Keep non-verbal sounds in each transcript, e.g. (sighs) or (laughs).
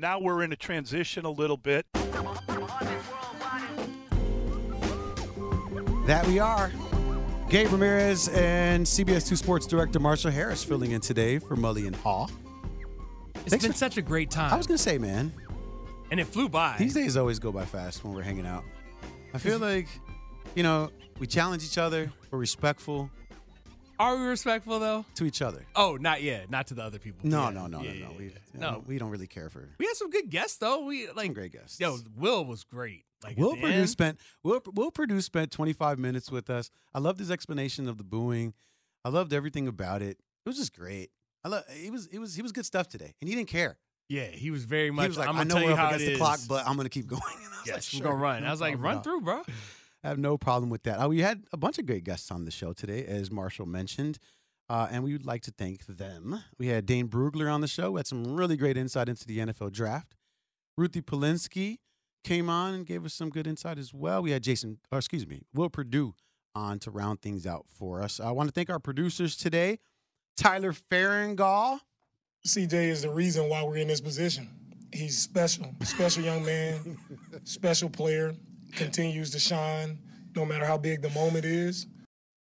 Now we're in a transition a little bit. That we are. Gabe Ramirez and CBS 2 Sports Director Marshall Harris filling in today for Mully and Haw. It's Thanks been for- such a great time. I was going to say, man, and it flew by. these days always go by fast when we're hanging out. I feel like, you know, we challenge each other, we're respectful Are we respectful though? to each other. Oh, not yet. Not to the other people. No, Yeah, no, no, yeah, no, no. yeah, We, no, we don't really care for We had some good guests though. We like some great guests. Yo, Will was great. Like Will Perdue end- spent Will, Will Perdue spent 25 minutes with us. I loved his explanation of the booing. I loved everything about it. It was just great. I love it was it was he was good stuff today, and he didn't care. Yeah, he was very much. he was like, I'm I gonna know tell we're you up how against the clock, but I'm gonna keep (laughs) going. And I was yes, like, we're gonna run. no I was like, run through, bro. I have no problem with that. Uh, we had a bunch of great guests on the show today, as Marshall mentioned, uh, and we would like to thank them. We had Dane Brugler on the show, who had some really great insight into the NFL draft. Ruthie Polinsky came on and gave us some good insight as well. We had Jason, or excuse me, Will Perdue on to round things out for us. I want to thank our producers today, Tyler Farringall. CJ is the reason why we're in this position. He's special, special young man, (laughs) special player, continues to shine no matter how big the moment is.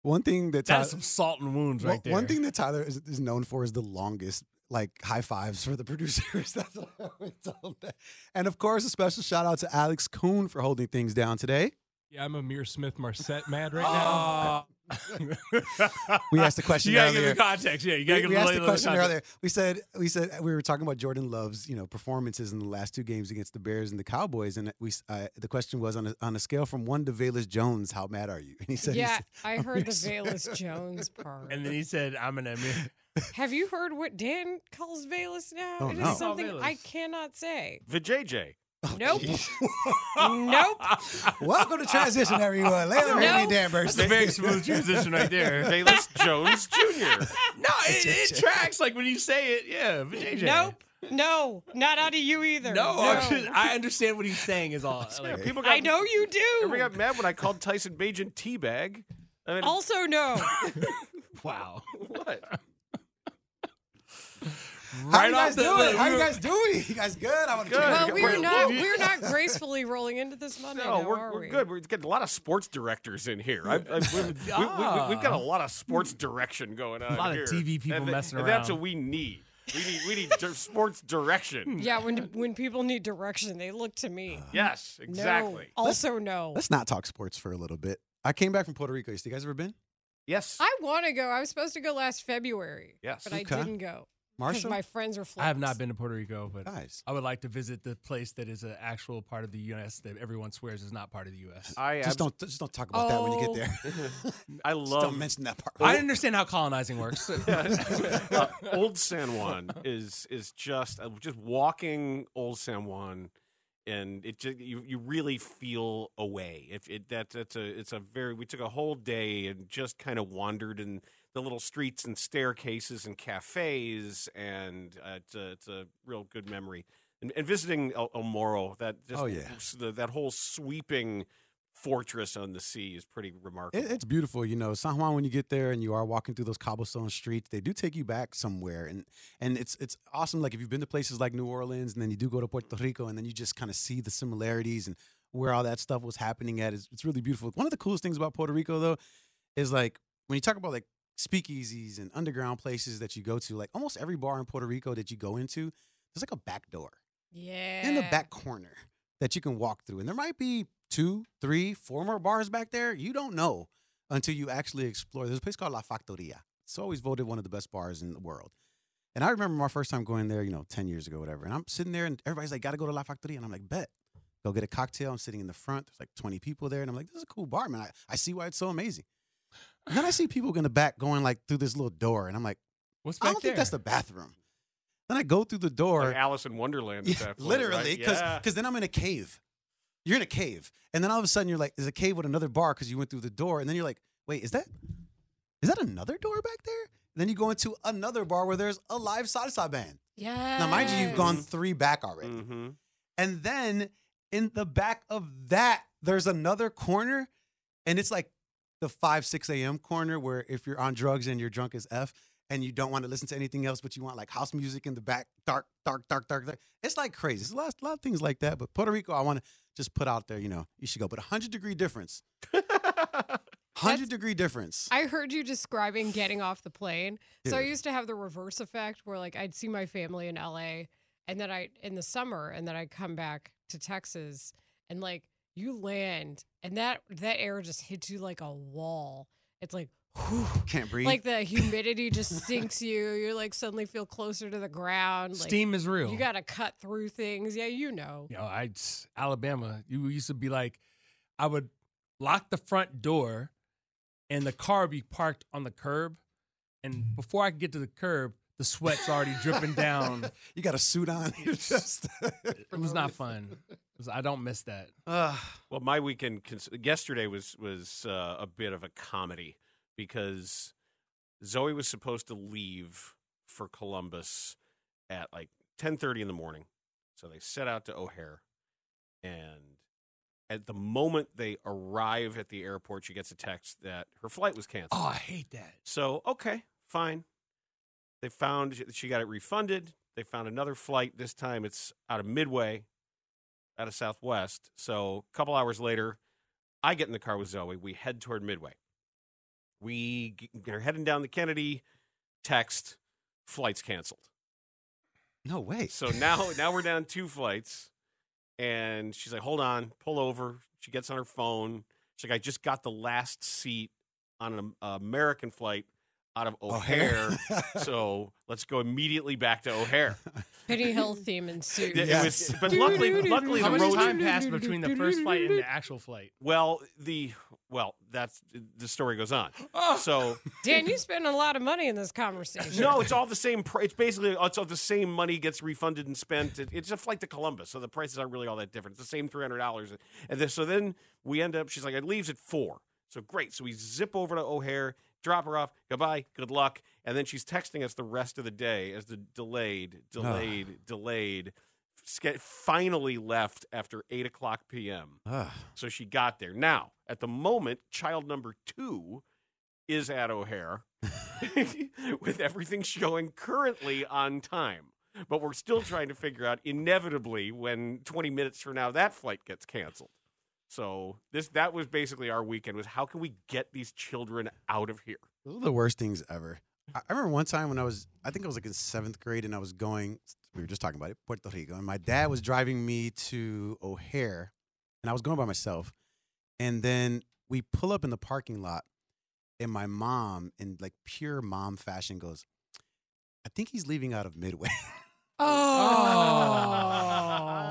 One thing that Tyler, That's some salt and wounds One- right there. One thing that Tyler is, is known for is the longest like high fives for the (laughs) producers. That's what I always tell him that. And of course, a special shout out to Alex Kuhn for holding things down today. Yeah, I'm Ihmir Smith-Marsette mad right (laughs) now. Ah. (laughs) We asked the question you gotta earlier. give the context. Yeah, you gotta we, give we the asked the question context. earlier. We said we said we were talking about Jordan Love's you know performances in the last two games against the Bears and the Cowboys, and we uh, the question was on a, on a scale from one to Velus Jones, how mad are you? And he said, he yeah, said, I (laughs) heard the Velus Jones part. And then he said, "I'm an Amir." (laughs) Have you heard what Dan calls Velus now? Oh, It is no. something Velus. I cannot say. VJJ. Nope. nope. (laughs) "Welcome to transition, everyone. Leila No. Randy Dan That's a very smooth transition right there. (laughs) Bayless Jones Jr. No, it, it tracks. Like when you say it, yeah. VJJ. Nope. No, not out of you either. No, no. I'm just- I understand what he's saying is all. Like, People got, I know you do. Everybody do. got mad when I called Tyson Bagent teabag. I mean, Also, no. (laughs) wow. what? How Right you guys doing? lip, How we you guys doing? You guys good? I want to Good. Well, Yeah, we're we're- not. we're- (laughs) We're not gracefully rolling into this Monday. No, now, we're, are we're we? good. We're getting a lot of sports directors in here. I, I, we, we, we, have got a lot of sports direction going on. A lot of. TV people And th- messing and That's what we need. We need we need di- sports direction. (laughs) Yeah, when when people need direction, they look to me. (sighs) Yes, exactly. No. Also, no. Let's not talk sports for a little bit. I came back from Puerto Rico. You guys ever been? Yes. I want to go. I was supposed to go last February. Yes. But I didn't go. Because Marshall? my friends are I have not been to Puerto Rico, but Guys. I would like to visit the place that is an actual part of the U.S. that everyone swears is not part of the U.S. I Just abs- don't just don't talk about that when you get Oh. there. (laughs) I Just love don't mention that part. I understand how colonizing works. (laughs) uh, Old San Juan is is just uh, just walking Old San Juan, and it just you, you really feel away. If it that that's a it's a very we took a whole day and just kind of wandered in the little streets and staircases and cafes, and uh, it's a it's a real good memory. And, and visiting El, El Morro, that just Oh, yeah. the, that whole sweeping fortress on the sea is pretty remarkable. It, it's beautiful, you know. San Juan, when you get there and you are walking through those cobblestone streets, they do take you back somewhere, and and it's it's awesome. Like if you've been to places like New Orleans, and then you do go to Puerto Rico, and then you just kind of see the similarities and where all that stuff was happening at. It's, it's really beautiful. One of the coolest things about Puerto Rico, though, is like when you talk about like speakeasies and underground places that you go to, like almost every bar in Puerto Rico that you go into, there's like a back door. Yeah. in the back corner that you can walk through. And there might be two, three, four more bars back there. You don't know until you actually explore. There's a place called La Factoria. It's always voted one of the best bars in the world. And I remember my first time going there, you know, 10 years ago, whatever. And I'm sitting there and everybody's like, gotta go to La Factoria. And I'm like, bet. Go get a cocktail. I'm sitting in the front. There's like 20 people there. And I'm like, this is a cool bar, man. I, I see why it's so amazing. And then I see people in the back going like through this little door. And I'm like, What's I don't there? think that's the bathroom. Then I go through the door. Like Alice in Wonderland. Yeah, point, literally, right? because Yeah. then I'm in a cave. You're in a cave, and then all of a sudden you're like, "There's a cave with another bar" because you went through the door, and then you're like, "Wait, is that is that another door back there?" And then you go into another bar where there's a live salsa band. Yeah. Now, mind you, you've gone three back already, Mhm. and then in the back of that, there's another corner, and it's like the five six a.m. corner where if you're on drugs and you're drunk as f. And you don't want to listen to anything else, but you want like house music in the back, dark, dark, dark, dark. dark. It's like crazy. It's a lot, a lot of things like that. But Puerto Rico, I want to just put out there, you know, you should go. But 100 degree difference. (laughs) 100 degree difference. I heard you describing getting off the plane. So I used to have the reverse effect where like I'd see my family in LA and then I in the summer and then I'd come back to Texas and like you land and that that air just hits you like a wall. It's like whew, Can't breathe. like the (laughs) humidity just sinks you. You're like suddenly feel closer to the ground. Like, Steam is real. You got to cut through things. Yeah, you know. You know, I Alabama. You used to be like, I would lock the front door, and the car would be parked on the curb, and mm-hmm. before I could get to the curb, the sweat's already dripping down. (laughs) you got a suit on. (laughs) You're just. (laughs) It was not fun. Was- I don't miss that. Well, my weekend cons- yesterday was was uh, a bit of a comedy because Zoe was supposed to leave for Columbus at like ten thirty in the morning, so they set out to O'Hare, and at the moment they arrive at the airport, she gets a text that her flight was canceled. Oh, I hate that. So okay, fine. They found she got it refunded. They found another flight. This time it's out of Midway, out of Southwest. So a couple hours later, I get in the car with Zoe. We head toward Midway. We are heading down the Kennedy. Text, flights canceled. No way. So now now we're down two flights, and she's like, "Hold on, pull over." She gets on her phone. She's like, "I just got the last seat on an American flight out of oh, O'Hare, (laughs) so let's go immediately back to O'Hare." Benny Hill theme ensued. It Yes. was, but luckily, luckily How the much road. time passed between the first flight and the actual flight? Well, the well, that's the story goes on. Oh. So (laughs) Dan, you spend a lot of money in this conversation. No, it's all the same. Pr- it's basically it's all the same money gets refunded and spent. It, it's a flight to Columbus, so the prices aren't really all that different. It's the same three hundred dollars. And then, so then we end up. She's like, it leaves at four. So great. So we zip over to O'Hare, drop her off. Goodbye. Good luck. And then she's texting us the rest of the day as the delayed, delayed, delayed. ske- Finally left after eight o'clock p.m. Ugh. So she got there. Now, at the moment, child number two is at O'Hare (laughs) with everything showing currently on time. But we're still trying to figure out inevitably when 20 minutes from now that flight gets canceled. So this that was basically our weekend was how can we get these children out of here? Those are the worst things ever. I remember one time when I was, I think I was like in seventh grade, and I was going. We were just talking about it, Puerto Rico, and my dad was driving me to O'Hare, and I was going by myself. And then we pull up in the parking lot, and my mom, in like pure mom fashion, goes, "I think he's leaving out of Midway." (laughs) Oh.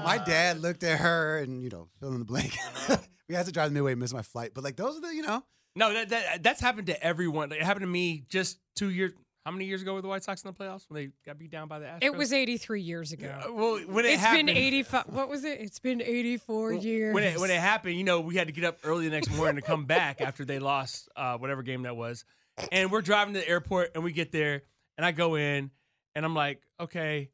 my dad looked at her, and you know, fill in the blank. (laughs) we had to drive the Midway, miss my flight, but like those are the, you know, No, that, that that's happened to everyone. It happened to me just two years. How many years ago were the White Sox in the playoffs when they got beat down by the Astros? It was 83 years ago. Uh, well, when it It's happened, been 85. What was it? It's been 84 years. when it when it happened, you know, we had to get up early the next morning to come back after they lost uh, whatever game that was, and we're driving to the airport, and we get there, and I go in, and I'm like, okay,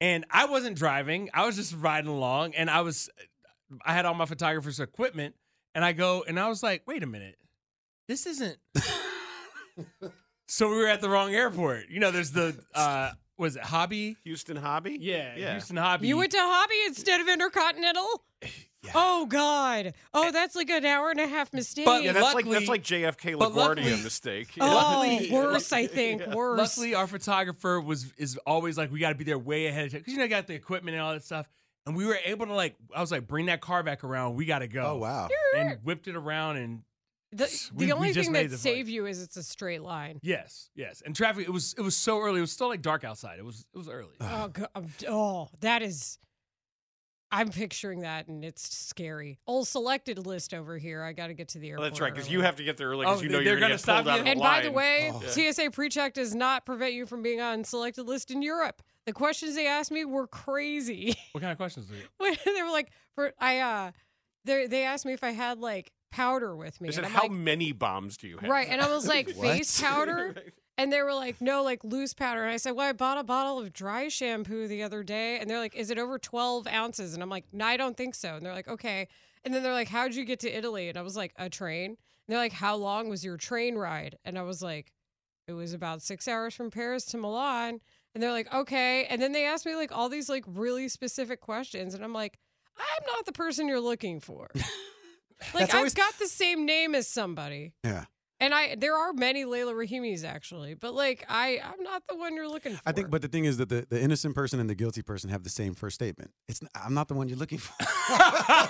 and I wasn't driving, I was just riding along, and I was, I had all my photographer's equipment, and I go, and I was like, wait a minute, this isn't. (laughs) so we were at the wrong airport. You know, there's the uh, was it Hobby? Houston Hobby? Yeah, Yeah. Houston Hobby. you went to Hobby instead of Intercontinental? (laughs) Yeah. Oh God. Oh, that's like an hour and a half mistake. But Yeah, that's like that's like JFK but LaGuardia luckily- mistake. oh, luckily- worse, I think. Worse. Luckily, our photographer was is always like, we got to be there way ahead of time because you know, you got the equipment and all that stuff. And we were able to like, I was like, bring that car back around. We got to go. Oh wow. And whipped it around and the we- the we only just thing that the flight. save you is it's a straight line. yes, yes. And traffic, it was it was so early. It was still like dark outside. It was it was early. Oh, go- um, oh, that is. I'm picturing that, and it's scary. Old selected list over here. I got to get to the Oh, airport. that's right, because you have to get there early Oh, because you know they- you're they're going gonna to get pulled stop out you? of the And line. by the way, Oh. TSA PreCheck does not prevent you from being on selected list in Europe. The questions they asked me were crazy. (laughs) What kind of questions? Are you? (laughs) They were like, for I uh, they they asked me if I had like powder with me. they said, and I'm "How like, many bombs do you have?" right, and I was (laughs) like, face powder. And they were like, no, like loose powder. And I said, well, I bought a bottle of dry shampoo the other day. And they're like, is it over 12 ounces? And I'm like, no, I don't think so. And they're like, okay. And then they're like, how'd you get to Italy? And I was like, a train. And they're like, how long was your train ride? And I was like, it was about six hours from Paris to Milan. And they're like, okay. And then they asked me like all these like really specific questions. And I'm like, I'm not the person you're looking for. (laughs) like, always- I've got the same name as somebody. Yeah. And I there are many Leila Rahimis actually, but like I I'm not the one you're looking for. I think, but the thing is that the, the innocent person and the guilty person have the same first statement. It's I'm not the one you're looking for. (laughs)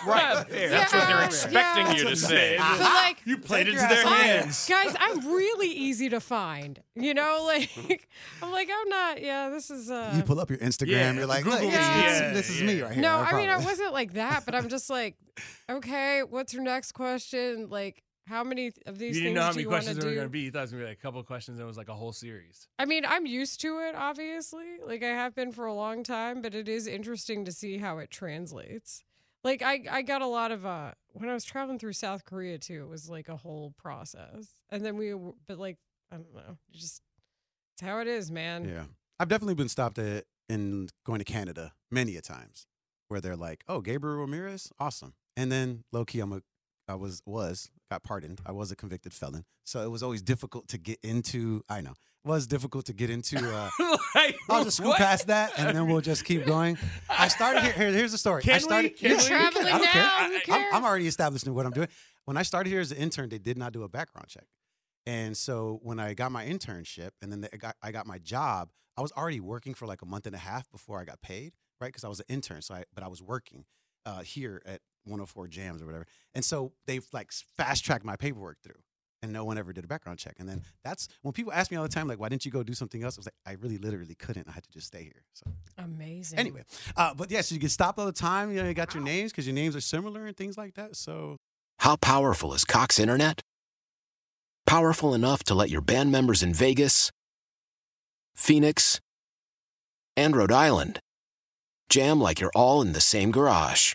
right. That's what they're expecting yeah. you to say. But, like You played Take into your their ass on. hands. guys, I'm really easy to find. You know, (laughs) like I'm like I'm not. Yeah, this is. uh you pull up your Instagram, Yeah, you're like, Google look, me. it's- it's- Yeah, this is me right here. No, I mean I wasn't like that, but I'm (laughs) just like, okay, what's your next question? Like, how many of these You didn't things know how many you want to questions there were going to be. You thought it was going to be like a couple of questions and it was like a whole series. I mean, I'm used to it, obviously. Like I have been for a long time, but it is interesting to see how it translates. Like I, I got a lot of uh when I was traveling through South Korea too. It was like a whole process, and then we, w- but like I don't know, just it's how it is, man. Yeah. I've definitely been stopped at in going to Canada many a times where they're like, "Oh, Gabriel Ramirez, awesome." And then low key I'm a I was was got pardoned. I was a convicted felon. So it was always difficult to get into I know. It was difficult to get into uh (laughs) like, I'll just scoot what? past that and then we'll just keep going. I started here, here here's the story. I Can we? started Can You're we? traveling I don't care. now. Who I'm. I'm already establishing what I'm doing. When I started here as an intern, they did not do a background check. And so when I got my internship and then they got, I got my job, I was already working for like a month and a half before I got paid, right? Because I was an intern, so I but I was working uh, here at 104 Jams or whatever. And so they've like fast tracked my paperwork through. And no one ever did a background check. And then that's when people ask me all the time, like, why didn't you go do something else? I was like, I really literally couldn't. I had to just stay here. So Amazing. Anyway, uh, but yeah, so you get stopped all the time. You know, you got your names because your names are similar and things like that. So How powerful is Cox Internet? Powerful enough to let your band members in Vegas, Phoenix, and Rhode Island jam like you're all in the same garage.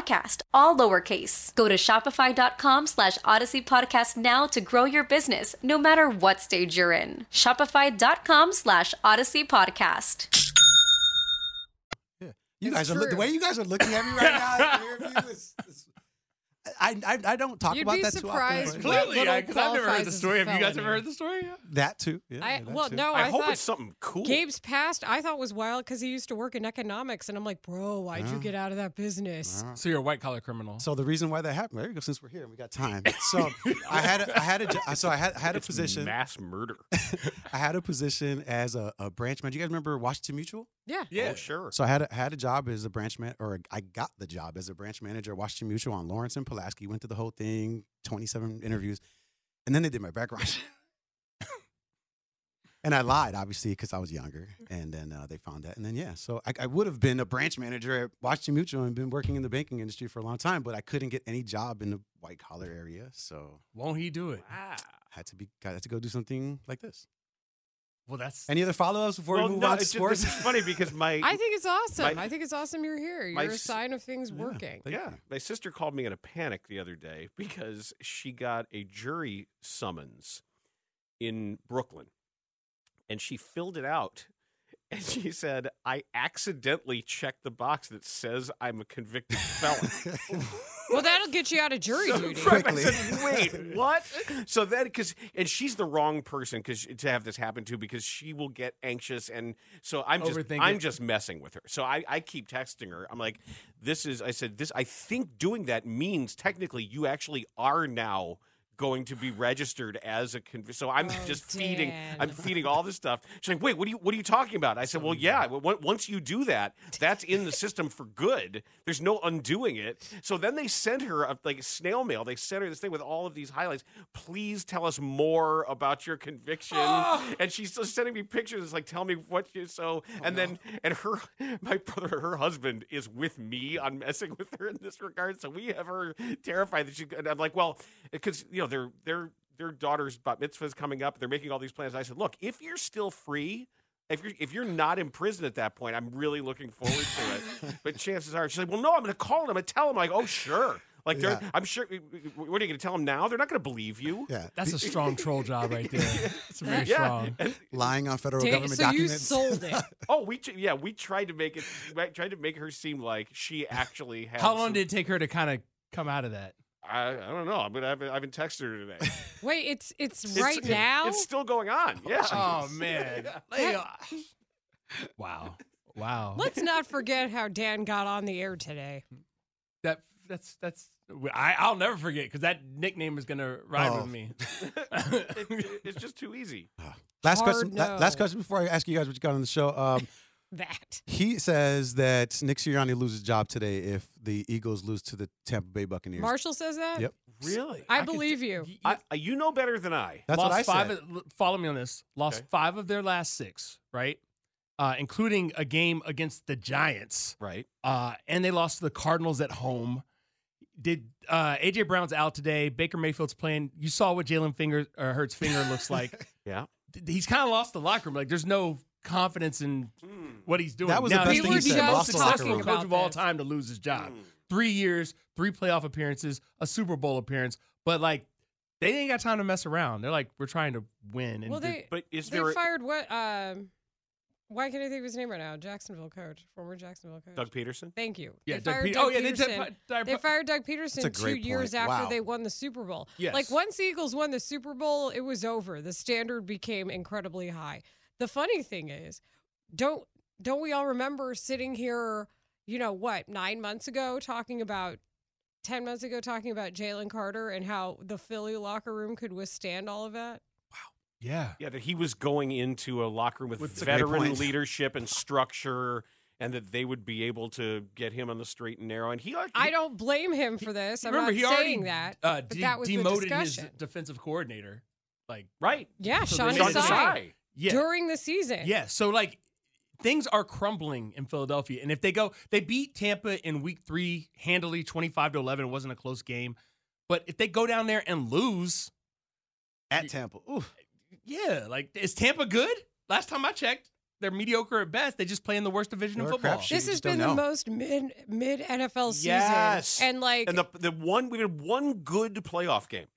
all lowercase. Go to shopify.com slash odyssey podcast now to grow your business, no matter what stage you're in. Shopify.com slash odyssey podcast. Yeah. You It's guys are the way you guys are looking at me right now. (laughs) I, I I don't talk You'd about be that too often. surprised but- what Clearly, little because I've never heard qualifies the as a story. Have you guys ever heard the story? That too. Yeah, I yeah, that well, too. no, I, I, hope thought it's something cool. Gabe's past I thought was wild because he used to work in economics, and I'm like, bro, why'd you get out of that business? Uh-huh. So you're a white collar criminal. So the reason why that happened, there you go. Since we're here and we got time, (laughs) so I had a, I had a so I had I had a It's position. mass murder. (laughs) I had a position as a, a branch manager. You guys remember Washington Mutual? Yeah. Oh, sure. So I had a, had a job as a branch man, or I got the job as a branch manager at Washington Mutual on Lawrence and Pulaski. He went through the whole thing, twenty seven interviews, and then they did my background. (laughs) and I lied, obviously, because I was younger. And then uh, they found that, and then yeah, so I, I would have been a branch manager at Washington Mutual and been working in the banking industry for a long time, but I couldn't get any job in the white collar area, so Won't he do it? Wow. had to be had to go do something like this. Well, that's Any other follow ups before well, we move no, on to it's just, sports? this is funny (laughs) because my I think it's awesome. My- I think it's awesome you're here. You're a sign of things Yeah. working. Thank yeah, you. my sister called me in a panic the other day because she got a jury summons in Brooklyn, and she filled it out. And she said, I accidentally checked the box that says I'm a convicted felon. (laughs) Well, that'll get you out of jury So- duty. right, I Quickly. said, Wait, (laughs) what? So then, because and she's the wrong person because to have this happen to because she will get anxious and so I'm just I'm just messing with her. So I I keep texting her. I'm like, this is I said this. I think doing that means technically you actually are now going to be registered as a convict. So I'm Oh, just feeding. I'm feeding all this stuff. She's like, wait, what are you what are you talking about? I said, well, yeah. Once you do that, that's in the system for good. There's no undoing it. So then they sent her a, like snail mail. They sent her this thing with all of these highlights. Please tell us more about your conviction. Ah! And she's still sending me pictures. It's like, tell me what you so. Oh, and then and her (laughs) my brother, her husband, is with me on messing with her in this regard. So we have her terrified that she. And I'm like, well, because you know their their their daughter's bat mitzvah is coming up. They're making all these plans. I said, look, if you're still free. If you're if you're not in prison at that point, I'm really looking forward to it. (laughs) but chances are, she's like, "Well, no, I'm going to call them and tell them." Like, "Oh, sure." Like, they're, Yeah. I'm sure. What are you going to tell them now? They're not going to believe you. yeah, that's a strong troll job right there. It's very Yeah. strong. And- lying on federal Dan- government so you documents. sold it. (laughs) oh, we yeah, we tried to make it. tried to make her seem like she actually had. How long some- did it take her to kind of come out of that? I, I don't know. But I've been, I've been texting her today. (laughs) Wait, it's it's It's- right now. It's still going on. Yeah. Oh man. (laughs) Like, uh, wow. Wow. Let's not forget how Dan got on the air today. That that's that's I, I'll never forget because that nickname is gonna ride Oh. with me. (laughs) It- it- it's just too easy. Last Hard question. la- Last question before I ask you guys what you got on the show. Um, That he says that Nick Sirianni loses job today if the Eagles lose to the Tampa Bay Buccaneers. Marshall says that. Yep. Really? I, could believe t- you. y- I, you know better than I. That's lost what I five said. Of, follow me on this. Lost Okay. five of their last six, right? Uh, including a game against the Giants, Right. uh, and they lost to the Cardinals at home. Did uh, AJ Brown's out today? Baker Mayfield's playing. You saw what Jalen Finger or Hurts finger looks like. (laughs) Yeah. He's kind of lost the locker room. Like there's no confidence in what he's doing. That was the best thing he said, most lost the locker successful room. coach of all time to lose his job. Mm. Three years, three playoff appearances, a Super Bowl appearance, but like they ain't got time to mess around. They're like, we're trying to win. And Well, they But is they there a- fired what? Um, why can't I think of his name right now? Jacksonville coach, former Jacksonville coach. Doug Pederson? Thank you. yeah, they Doug fired Pe- Doug oh yeah, they, Pederson. did- They fired Doug Pederson two great years after Wow. they won the Super Bowl. Yes. Like once the Eagles won the Super Bowl, it was over. The standard became incredibly high. The funny thing is, don't don't we all remember sitting here, you know what, nine months ago talking about ten months ago talking about Jalen Carter and how the Philly locker room could withstand all of that? Wow. Yeah. Yeah, that he was going into a locker room with That's a great veteran leadership and structure and that they would be able to get him on the straight and narrow. And he, like, I don't blame him for this. I'm Remember, not he already saying that. uh, but de- that was the demoted his defensive coordinator. Like right, Yeah, so Sean they- Sean Desai. Desai. Yeah, during the season. Yeah, so like things are crumbling in Philadelphia, and if they go, they beat Tampa in Week Three handily, twenty-five to eleven. It wasn't a close game, but if they go down there and lose, At Tampa. Ooh. yeah, like is Tampa good? Last time I checked, they're mediocre at best. They just play in the worst division They're of football. crapshoot. This has just don't been the most mid mid NFL season. Yes. And like and the the one we had one good playoff game.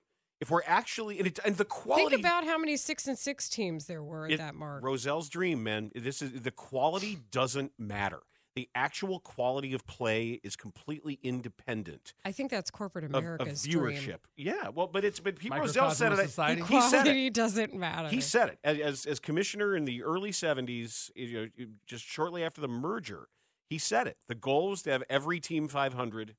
If we're actually and, it, and the quality think about how many six and six teams there were at It- that mark. Rozelle's dream, man. This is the quality doesn't matter. The actual quality of play is completely independent I think that's corporate of, of America's viewership. dream. Yeah, well, but it's but Pete Rozelle said of it. society. He said it. Doesn't matter. He said it as, as as commissioner in the early '70s, you know, just shortly after the merger. He said it. The goal was to have every team 500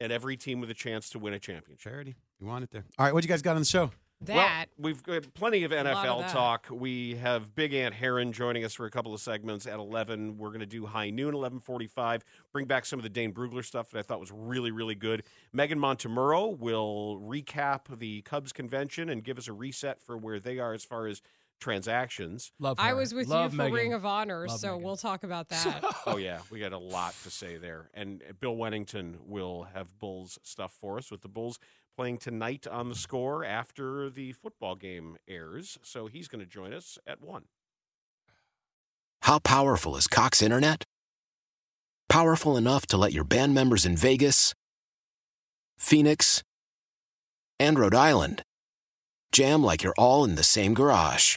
and every team with a chance to win a championship. Charity. You want it there. All right, what you guys got on the show? that. Well, we've got plenty of lot of NFL talk. We have Big Ant Herron joining us for a couple of segments at 11. We're going to do high noon, 11:45. Bring back some of the Dane Brugler stuff that I thought was really, really good. Megan Montemurro will recap the Cubs convention and give us a reset for where they are as far as transactions. Love. I was with Love you for Megan. Ring of Honor, Love so Megan. we'll talk about (laughs) that. Oh yeah, we got a lot to say there. And Bill Wennington will have Bulls stuff for us with the Bulls playing tonight on the score after the football game airs. So he's going to join us at 1. How powerful is Cox Internet? Powerful enough to let your band members in Vegas, Phoenix, and Rhode Island jam like you're all in the same garage.